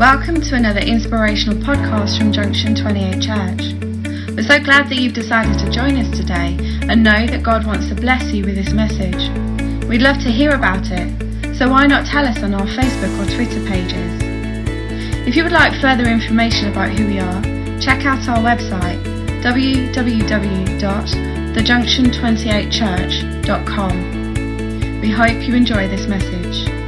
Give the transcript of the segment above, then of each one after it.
Welcome to another inspirational podcast from Junction 28 Church. We're so glad that you've decided to join us today and know that God wants to bless you with this message. We'd love to hear about it, so why not tell us on our Facebook or Twitter pages? If you would like further information about who we are, check out our website www.thejunction28church.com. We hope you enjoy this message.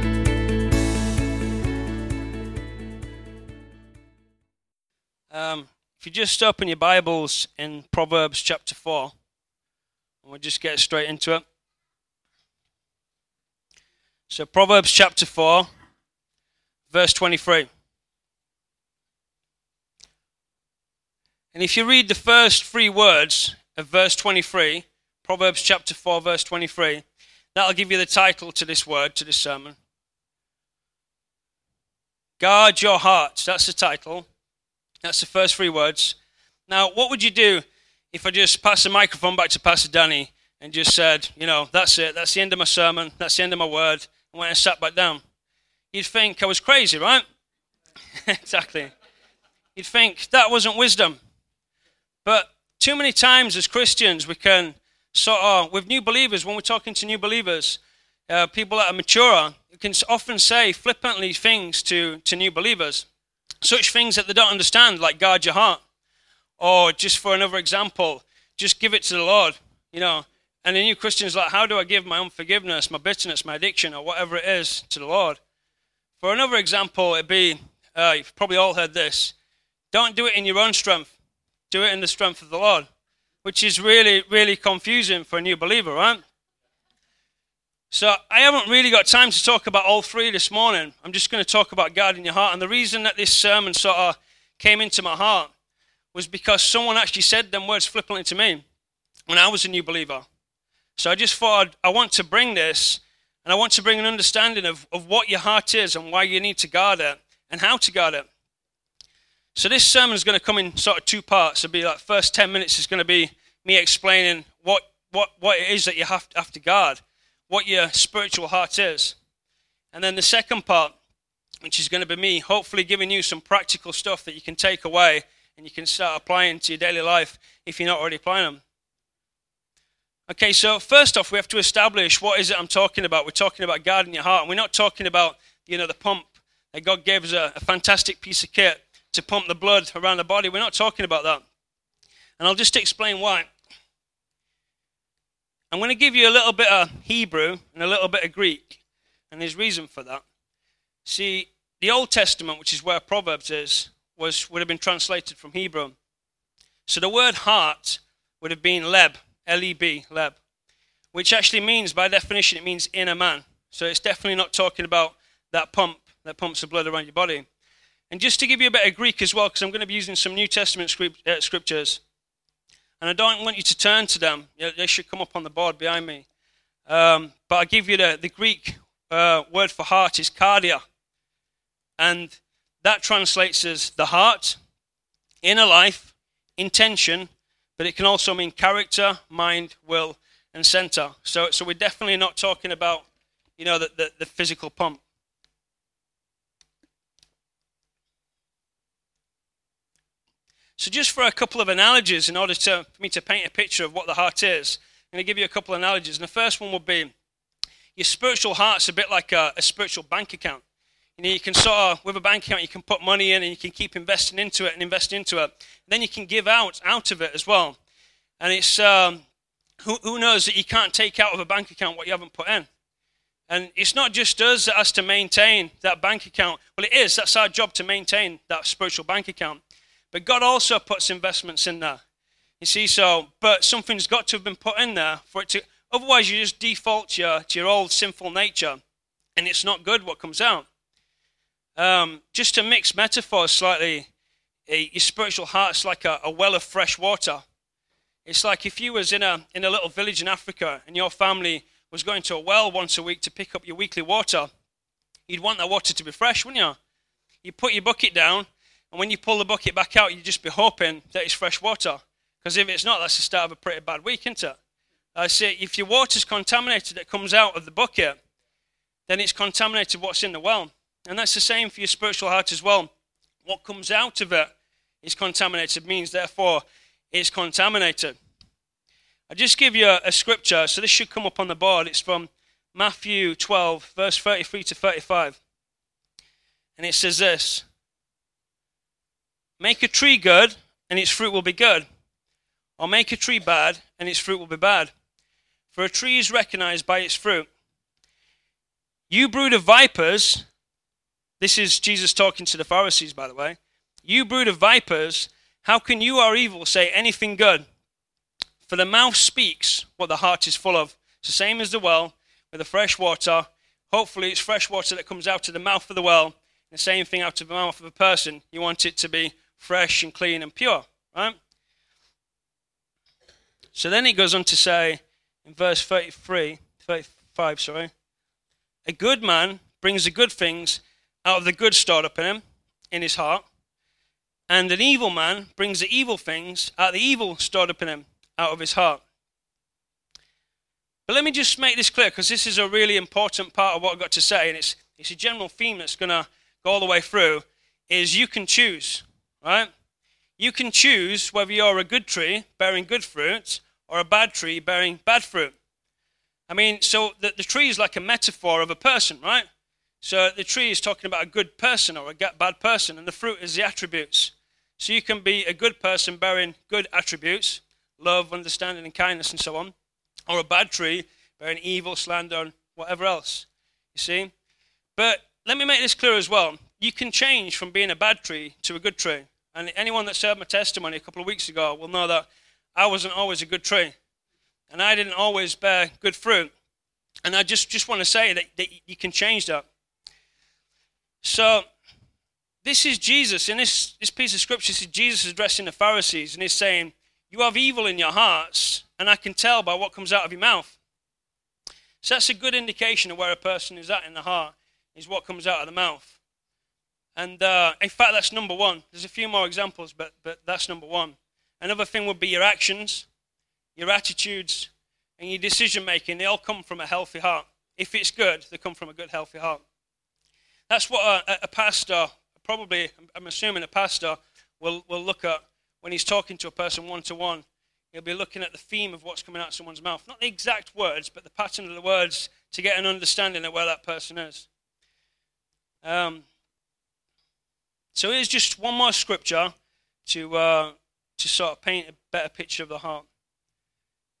If you just open your Bibles in Proverbs chapter 4, and we'll just get straight into it. So, Proverbs chapter 4, verse 23. And if you read the first three words of verse 23, Proverbs chapter 4, verse 23, that'll give you the title to this word, to this sermon. Guard your heart. That's the title. That's the first three words. Now, what would you do if I just passed the microphone back to Pastor Danny and just said, you know, that's it, that's the end of my sermon, that's the end of my word, and went and sat back down? You'd think I was crazy, right? exactly. You'd think that wasn't wisdom. But too many times as Christians, we can sort of, with new believers, when we're talking to new believers, uh, people that are mature, can often say flippantly things to, to new believers. Such things that they don't understand, like guard your heart. Or just for another example, just give it to the Lord, you know. And the new Christian's like, how do I give my unforgiveness, my bitterness, my addiction, or whatever it is to the Lord? For another example, it'd be, uh, you've probably all heard this, don't do it in your own strength do it in the strength of the Lord, which is really, really confusing for a new believer, right? So I haven't really got time to talk about all three this morning. I'm just going to talk about guarding your heart. And the reason that this sermon sort of came into my heart was because someone actually said them words flippantly to me when I was a new believer. So I just thought I'd, I want to bring this and I want to bring an understanding of, of what your heart is and why you need to guard it and how to guard it. So this sermon is going to come in sort of two parts. It'll be like first 10 minutes is going to be me explaining what, what, what it is that you have to, have to guard, what your spiritual heart is. And then the second part, which is going to be me hopefully giving you some practical stuff that you can take away and you can start applying to your daily life if you're not already applying them. Okay, so first off, we have to establish what is it I'm talking about. We're talking about guarding your heart, and we're not talking about, you know, the pump that God gave us a, a fantastic piece of kit to pump the blood around the body. We're not talking about that. And I'll just explain why. I'm going to give you a little bit of Hebrew and a little bit of Greek, and there's reason for that. See, the Old Testament, which is where Proverbs is, was would have been translated from Hebrew. So the word heart would have been leb, L-E-B, leb, which actually means, by definition, it means inner man. So it's definitely not talking about that pump that pumps the blood around your body. And just to give you a bit of Greek as well, because I'm going to be using some New Testament script, uh, scriptures. And I don't want you to turn to them. They should come up on the board behind me. Um, but I'll give you the, the Greek uh, word for heart is cardia. And that translates as the heart, inner life, intention, but it can also mean character, mind, will, and center. So, so we're definitely not talking about, you know, the, the, the physical pump. So, just for a couple of analogies, in order to, for me to paint a picture of what the heart is, I'm going to give you a couple of analogies. And the first one would be your spiritual heart's a bit like a, a spiritual bank account. You know, you can sort of, with a bank account, you can put money in and you can keep investing into it and investing into it. And then you can give out out of it as well. And it's, um, who, who knows that you can't take out of a bank account what you haven't put in. And it's not just us that has to maintain that bank account. Well, it is. That's our job to maintain that spiritual bank account. But God also puts investments in there. You see, so, but something's got to have been put in there for it to, otherwise you just default your, to your old sinful nature, and it's not good what comes out. Um, just to mix metaphors slightly, a, your spiritual heart's like a, a well of fresh water. It's like if you was in a, in a little village in Africa and your family was going to a well once a week to pick up your weekly water, you'd want that water to be fresh, wouldn't you? You put your bucket down, and when you pull the bucket back out, you just be hoping that it's fresh water. Because if it's not, that's the start of a pretty bad week, isn't it? I say, if your water's contaminated that comes out of the bucket, then it's contaminated what's in the well. And that's the same for your spiritual heart as well. What comes out of it is contaminated, means therefore it's contaminated. I'll just give you a, a scripture. So this should come up on the board. It's from Matthew 12, verse 33 to 35. And it says this Make a tree good, and its fruit will be good. Or make a tree bad, and its fruit will be bad. For a tree is recognized by its fruit. You brood of vipers, this is Jesus talking to the Pharisees, by the way. You brood of vipers, how can you are evil say anything good? For the mouth speaks what the heart is full of. It's the same as the well with the fresh water. Hopefully, it's fresh water that comes out of the mouth of the well. The same thing out of the mouth of a person. You want it to be fresh and clean and pure, right? So then he goes on to say in verse 33, 35, sorry, a good man brings the good things out of the good stored up in him, in his heart, and an evil man brings the evil things out of the evil stored up in him, out of his heart. But let me just make this clear because this is a really important part of what I've got to say, and it's, it's a general theme that's going to go all the way through, is you can choose, right? You can choose whether you're a good tree bearing good fruit or a bad tree bearing bad fruit. I mean, so the, the tree is like a metaphor of a person, right? So the tree is talking about a good person or a bad person, and the fruit is the attributes. So you can be a good person bearing good attributes, love, understanding, and kindness, and so on or a bad tree bearing evil, slander, and whatever else. You see? But let me make this clear as well. You can change from being a bad tree to a good tree. And anyone that heard my testimony a couple of weeks ago will know that I wasn't always a good tree. And I didn't always bear good fruit. And I just, just want to say that, that you can change that. So, this is Jesus. In this, this piece of scripture, this is Jesus addressing the Pharisees. And he's saying, You have evil in your hearts and I can tell by what comes out of your mouth. So that's a good indication of where a person is at in the heart, is what comes out of the mouth. And uh, in fact, that's number one. There's a few more examples, but, but that's number one. Another thing would be your actions, your attitudes, and your decision making. They all come from a healthy heart. If it's good, they come from a good, healthy heart. That's what a, a pastor, probably, I'm assuming a pastor, will, will look at when he's talking to a person one to one He'll be looking at the theme of what's coming out of someone's mouth. Not the exact words, but the pattern of the words to get an understanding of where that person is. Um, so here's just one more scripture to, uh, to sort of paint a better picture of the heart.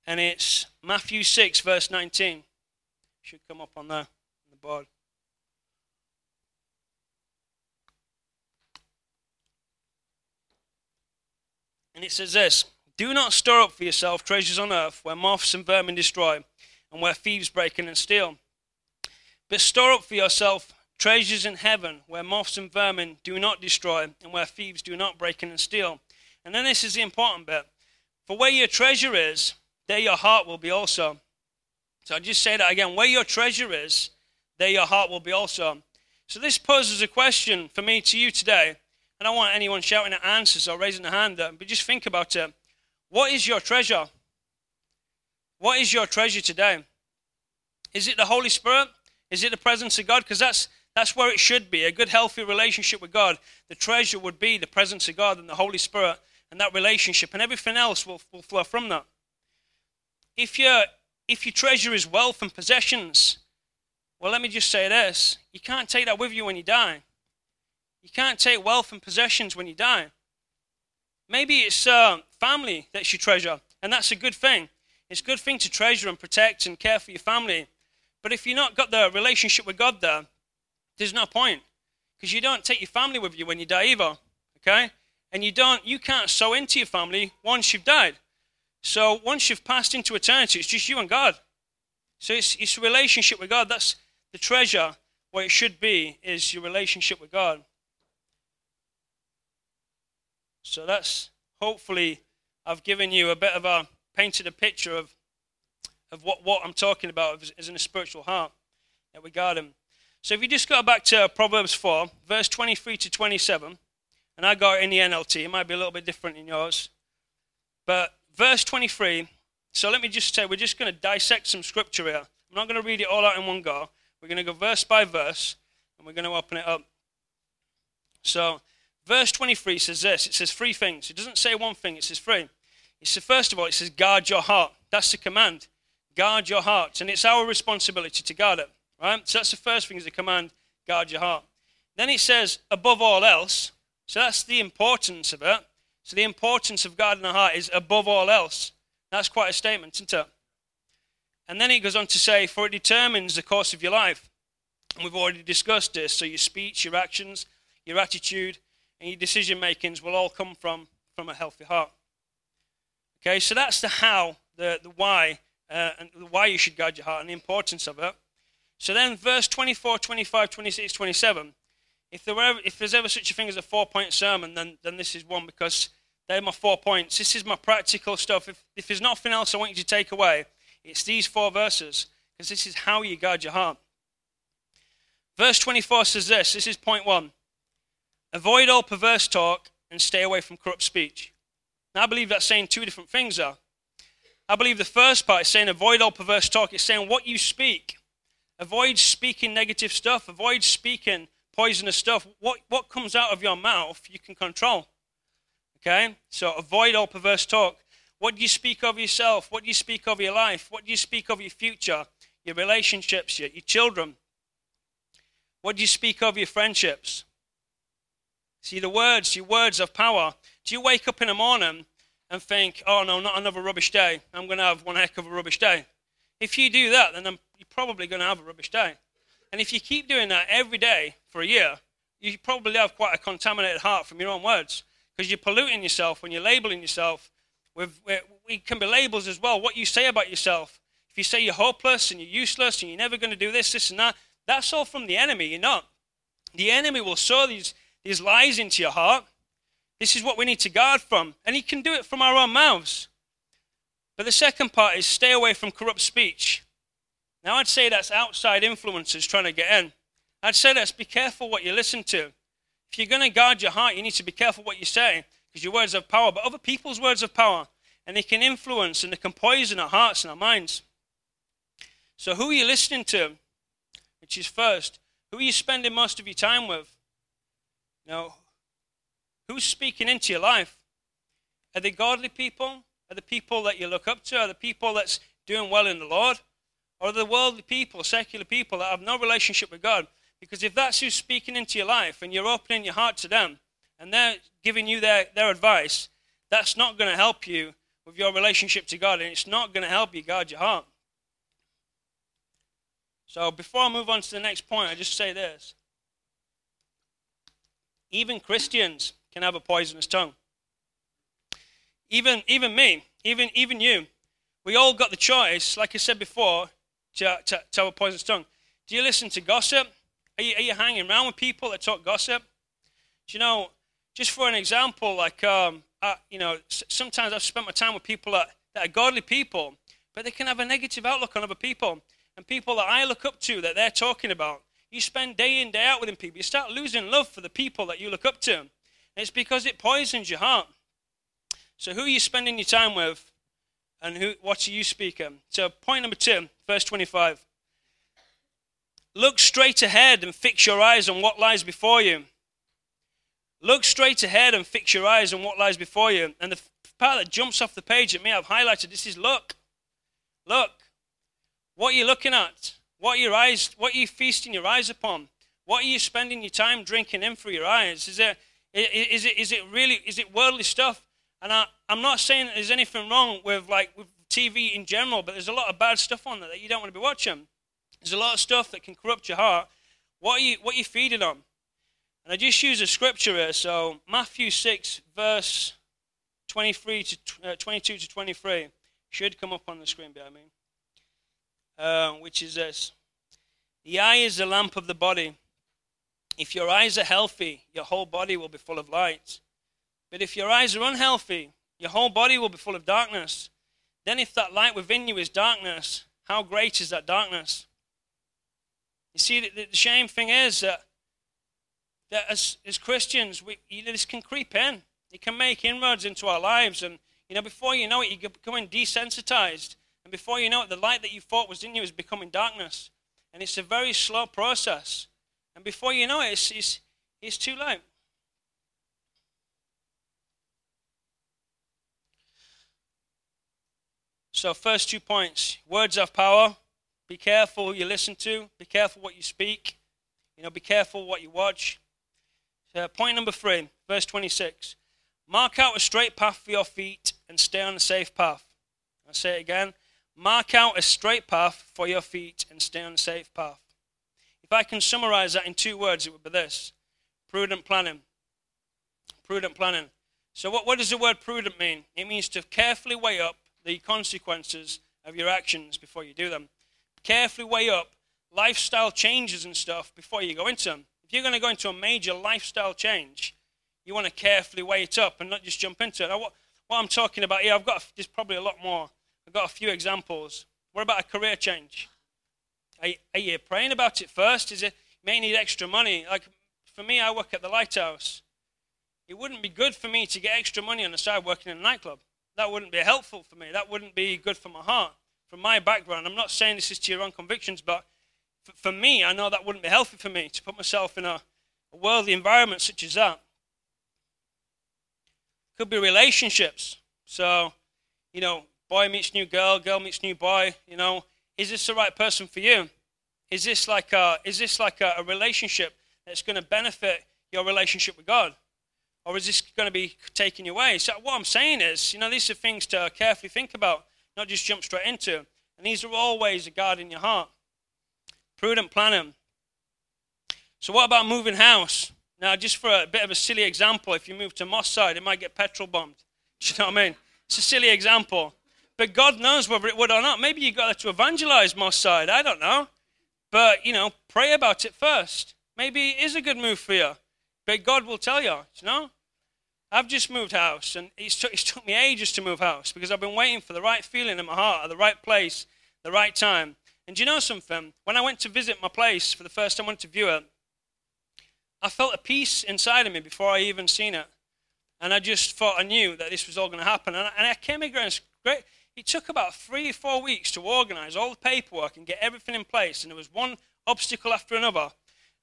And it's Matthew 6, verse 19. Should come up on there on the board. And it says this do not store up for yourself treasures on earth where moths and vermin destroy and where thieves break in and steal. But store up for yourself treasures in heaven where moths and vermin do not destroy and where thieves do not break in and steal. And then this is the important bit. For where your treasure is, there your heart will be also. So I just say that again. Where your treasure is, there your heart will be also. So this poses a question for me to you today. I don't want anyone shouting at answers or raising a hand, but just think about it. What is your treasure? What is your treasure today? Is it the Holy Spirit? Is it the presence of God? Because that's, that's where it should be a good, healthy relationship with God. The treasure would be the presence of God and the Holy Spirit and that relationship, and everything else will, will flow from that. If, you if your treasure is wealth and possessions, well, let me just say this you can't take that with you when you die. You can't take wealth and possessions when you die. Maybe it's uh, family that you treasure, and that's a good thing. It's a good thing to treasure and protect and care for your family. But if you've not got the relationship with God there, there's no point. Because you don't take your family with you when you die either. Okay? And you don't you can't sow into your family once you've died. So once you've passed into eternity, it's just you and God. So it's it's relationship with God. That's the treasure where it should be is your relationship with God. So that's hopefully I've given you a bit of a painted a picture of of what, what I'm talking about as in a spiritual heart that we got him. So if you just go back to Proverbs 4, verse 23 to 27, and I got it in the NLT, it might be a little bit different in yours. But verse 23, so let me just say, we're just going to dissect some scripture here. I'm not going to read it all out in one go. We're going to go verse by verse, and we're going to open it up. So Verse 23 says this it says three things. It doesn't say one thing, it says three. It says, first of all, it says, guard your heart. That's the command. Guard your heart. And it's our responsibility to guard it. So that's the first thing is the command, guard your heart. Then it says, above all else. So that's the importance of it. So the importance of guarding the heart is above all else. That's quite a statement, isn't it? And then it goes on to say, for it determines the course of your life. And we've already discussed this. So your speech, your actions, your attitude, and your decision makings will all come from, from a healthy heart. Okay, so that's the how, the, the why, uh, and the why you should guard your heart and the importance of it. So then, verse 24, 25, 26, 27. If, there were if there's ever such a thing as a four point sermon, then, then this is one because they're my four points. This is my practical stuff. If, if there's nothing else I want you to take away, it's these four verses because this is how you guard your heart. Verse 24 says this this is point one Avoid all perverse talk and stay away from corrupt speech. Now, I believe that's saying two different things there. I believe the first part is saying avoid all perverse talk. It's saying what you speak. Avoid speaking negative stuff. Avoid speaking poisonous stuff. What, what comes out of your mouth, you can control. Okay? So avoid all perverse talk. What do you speak of yourself? What do you speak of your life? What do you speak of your future, your relationships, your, your children? What do you speak of your friendships? See, the words, your words of power. Do you wake up in the morning and think, oh no, not another rubbish day. I'm going to have one heck of a rubbish day. If you do that, then you're probably going to have a rubbish day. And if you keep doing that every day for a year, you probably have quite a contaminated heart from your own words because you're polluting yourself when you're labeling yourself. With, we can be labels as well. What you say about yourself. If you say you're hopeless and you're useless and you're never going to do this, this, and that, that's all from the enemy. You're not. The enemy will sow these these lies into your heart. This is what we need to guard from. And He can do it from our own mouths. But the second part is stay away from corrupt speech. Now, I'd say that's outside influences trying to get in. I'd say that's be careful what you listen to. If you're going to guard your heart, you need to be careful what you say because your words have power, but other people's words have power and they can influence and they can poison our hearts and our minds. So, who are you listening to? Which is first. Who are you spending most of your time with? Now, who's speaking into your life? Are they godly people? Are the people that you look up to? Are the people that's doing well in the Lord? Or the worldly people, secular people that have no relationship with God? Because if that's who's speaking into your life and you're opening your heart to them and they're giving you their, their advice, that's not going to help you with your relationship to God and it's not going to help you guard your heart. So before I move on to the next point, I just say this. Even Christians can have a poisonous tongue. Even, even me, even, even you. We all got the choice, like I said before, to, to, to a poisonous tongue. Do you listen to gossip? Are you, are you hanging around with people that talk gossip? Do you know, just for an example, like, um, I, you know, sometimes I've spent my time with people that, that are godly people, but they can have a negative outlook on other people. And people that I look up to that they're talking about, you spend day in, day out with them people. You start losing love for the people that you look up to. And it's because it poisons your heart. So, who are you spending your time with? And who, what are you speaking? So, point number two, verse 25. Look straight ahead and fix your eyes on what lies before you. Look straight ahead and fix your eyes on what lies before you. And the part that jumps off the page at me, I've highlighted this is look. Look. What are you looking at? What are your eyes? What are you feasting your eyes upon? What are you spending your time drinking in through your eyes? Is it is it is it really is it worldly stuff? And I, I'm not saying there's anything wrong with like with TV in general, but there's a lot of bad stuff on there that you don't want to be watching. There's a lot of stuff that can corrupt your heart. What are you what are you feeding on? And I just use a scripture here. So Matthew 6 verse 23 to uh, 22 to 23 should come up on the screen behind me. Uh, which is this The eye is the lamp of the body. If your eyes are healthy, your whole body will be full of light. But if your eyes are unhealthy, your whole body will be full of darkness. Then, if that light within you is darkness, how great is that darkness? You see, the, the shame thing is that, that as, as Christians, we, you know, this can creep in. It can make inroads into our lives. And, you know, before you know it, you're becoming desensitized. And before you know it, the light that you thought was in you is becoming darkness. And it's a very slow process. And before you know it, it's, it's, it's too late. So, first two points words have power. Be careful who you listen to, be careful what you speak, you know, be careful what you watch. So, point number three, verse 26. Mark out a straight path for your feet and stay on a safe path. I'll say it again. Mark out a straight path for your feet and stay on a safe path. If I can summarize that in two words, it would be this prudent planning. Prudent planning. So, what, what does the word prudent mean? It means to carefully weigh up the consequences of your actions before you do them. Carefully weigh up lifestyle changes and stuff before you go into them. If you're going to go into a major lifestyle change, you want to carefully weigh it up and not just jump into it. Now, what, what I'm talking about here, I've got there's probably a lot more. I've got a few examples. What about a career change? Are, are you praying about it first? Is it you may need extra money? Like for me, I work at the lighthouse. It wouldn't be good for me to get extra money on the side working in a nightclub. That wouldn't be helpful for me. That wouldn't be good for my heart. From my background, I'm not saying this is to your own convictions, but for, for me, I know that wouldn't be healthy for me to put myself in a, a worldly environment such as that. Could be relationships. So, you know, boy meets new girl, girl meets new boy. You know, is this the right person for you? Is this like a, is this like a, a relationship that's going to benefit your relationship with God? Or is this going to be taken away? So, what I'm saying is, you know, these are things to carefully think about, not just jump straight into. And these are always a guard in your heart. Prudent planning. So, what about moving house? Now, just for a bit of a silly example, if you move to Moss Side, it might get petrol bombed. Do you know what I mean? It's a silly example. But God knows whether it would or not. Maybe you got to evangelize Moss Side. I don't know. But, you know, pray about it first. Maybe it is a good move for you. But God will tell you, you know? I've just moved house, and it's, t- it's took me ages to move house because I've been waiting for the right feeling in my heart at the right place, the right time. And do you know something? When I went to visit my place for the first time, I went to view it, I felt a peace inside of me before I even seen it. And I just thought I knew that this was all going to happen. And I, and I came here and great. It took about three four weeks to organize all the paperwork and get everything in place. And there was one obstacle after another.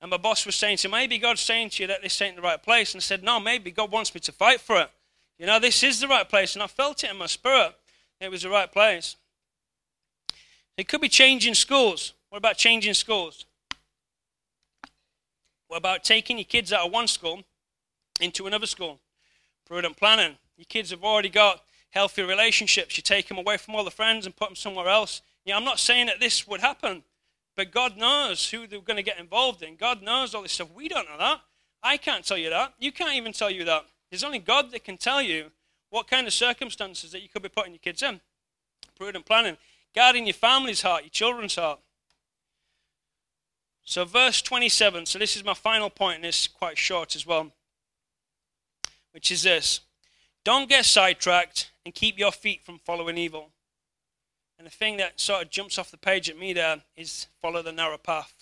And my boss was saying to me, maybe God's saying to you that this ain't the right place. And I said, no, maybe God wants me to fight for it. You know, this is the right place. And I felt it in my spirit. It was the right place. It could be changing schools. What about changing schools? What about taking your kids out of one school into another school? Prudent planning. Your kids have already got healthy relationships. You take them away from all the friends and put them somewhere else. Yeah, I'm not saying that this would happen. But God knows who they're going to get involved in. God knows all this stuff. We don't know that. I can't tell you that. You can't even tell you that. There's only God that can tell you what kind of circumstances that you could be putting your kids in. Prudent planning. Guarding your family's heart, your children's heart. So, verse 27. So, this is my final point, and it's quite short as well, which is this Don't get sidetracked and keep your feet from following evil. And the thing that sort of jumps off the page at me there is follow the narrow path.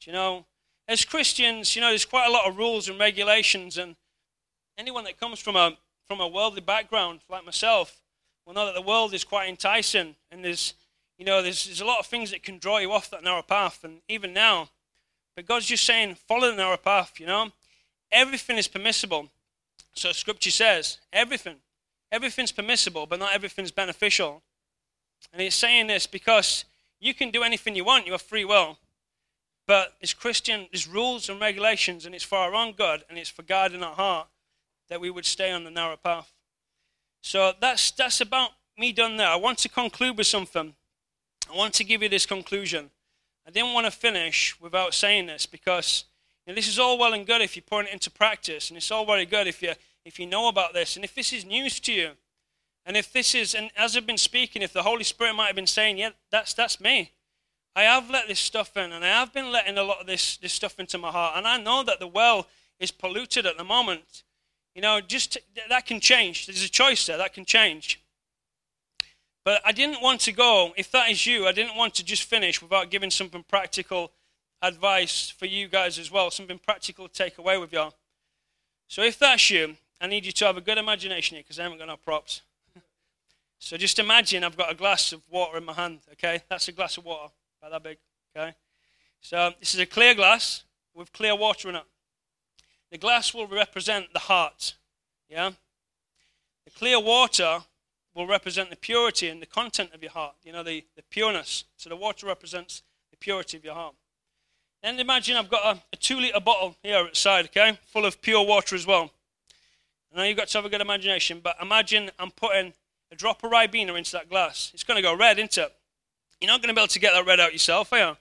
Do you know, as Christians, you know, there's quite a lot of rules and regulations, and anyone that comes from a from a worldly background like myself will know that the world is quite enticing, and there's you know there's there's a lot of things that can draw you off that narrow path, and even now, but God's just saying follow the narrow path. You know, everything is permissible. So Scripture says everything, everything's permissible, but not everything's beneficial. And he's saying this because you can do anything you want, you have free will. But as Christian, there's rules and regulations, and it's for our own good, and it's for God in our heart that we would stay on the narrow path. So that's, that's about me done there. I want to conclude with something. I want to give you this conclusion. I didn't want to finish without saying this because you know, this is all well and good if you put it into practice, and it's all very good if you, if you know about this. And if this is news to you, and if this is, and as I've been speaking, if the Holy Spirit might have been saying, yeah, that's, that's me. I have let this stuff in, and I have been letting a lot of this, this stuff into my heart. And I know that the well is polluted at the moment. You know, just that can change. There's a choice there, that can change. But I didn't want to go, if that is you, I didn't want to just finish without giving something practical advice for you guys as well, something practical to take away with y'all. So if that's you, I need you to have a good imagination here because I haven't got no props. So just imagine I've got a glass of water in my hand, okay? That's a glass of water, about that big, okay? So this is a clear glass with clear water in it. The glass will represent the heart, yeah? The clear water will represent the purity and the content of your heart, you know, the, the pureness. So the water represents the purity of your heart. And imagine I've got a, a two litre bottle here outside, okay, full of pure water as well. I know you've got to have a good imagination, but imagine I'm putting a drop of Ribena into that glass. It's going to go red, isn't it? You're not going to be able to get that red out yourself, are you?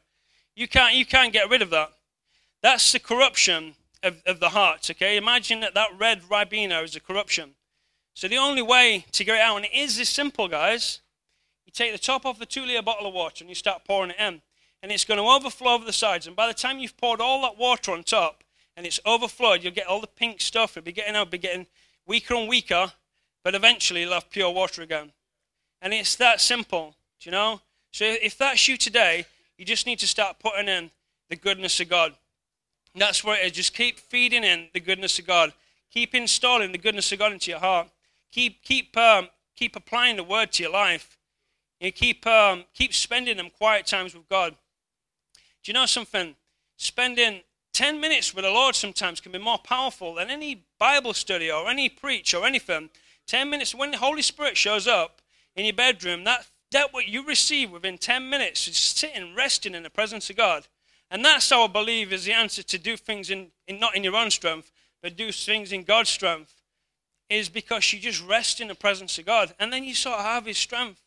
You can't, you can't get rid of that. That's the corruption of, of the heart, okay? Imagine that that red Ribena is a corruption. So the only way to get it out, and it is this simple, guys, you take the top off the two litre bottle of water and you start pouring it in. And it's going to overflow over the sides. And by the time you've poured all that water on top and it's overflowed, you'll get all the pink stuff. It'll be getting out, be getting weaker and weaker, but eventually have pure water again. And it's that simple, do you know? So if that's you today, you just need to start putting in the goodness of God. And that's where it is. Just keep feeding in the goodness of God. Keep installing the goodness of God into your heart. Keep keep um, keep applying the word to your life. You keep um, keep spending them quiet times with God. Do you know something? Spending 10 minutes with the Lord sometimes can be more powerful than any Bible study or any preach or anything. 10 minutes when the Holy Spirit shows up in your bedroom, that, that what you receive within 10 minutes is sitting, resting in the presence of God. And that's how I believe is the answer to do things in, in not in your own strength, but do things in God's strength. Is because you just rest in the presence of God. And then you sort of have his strength.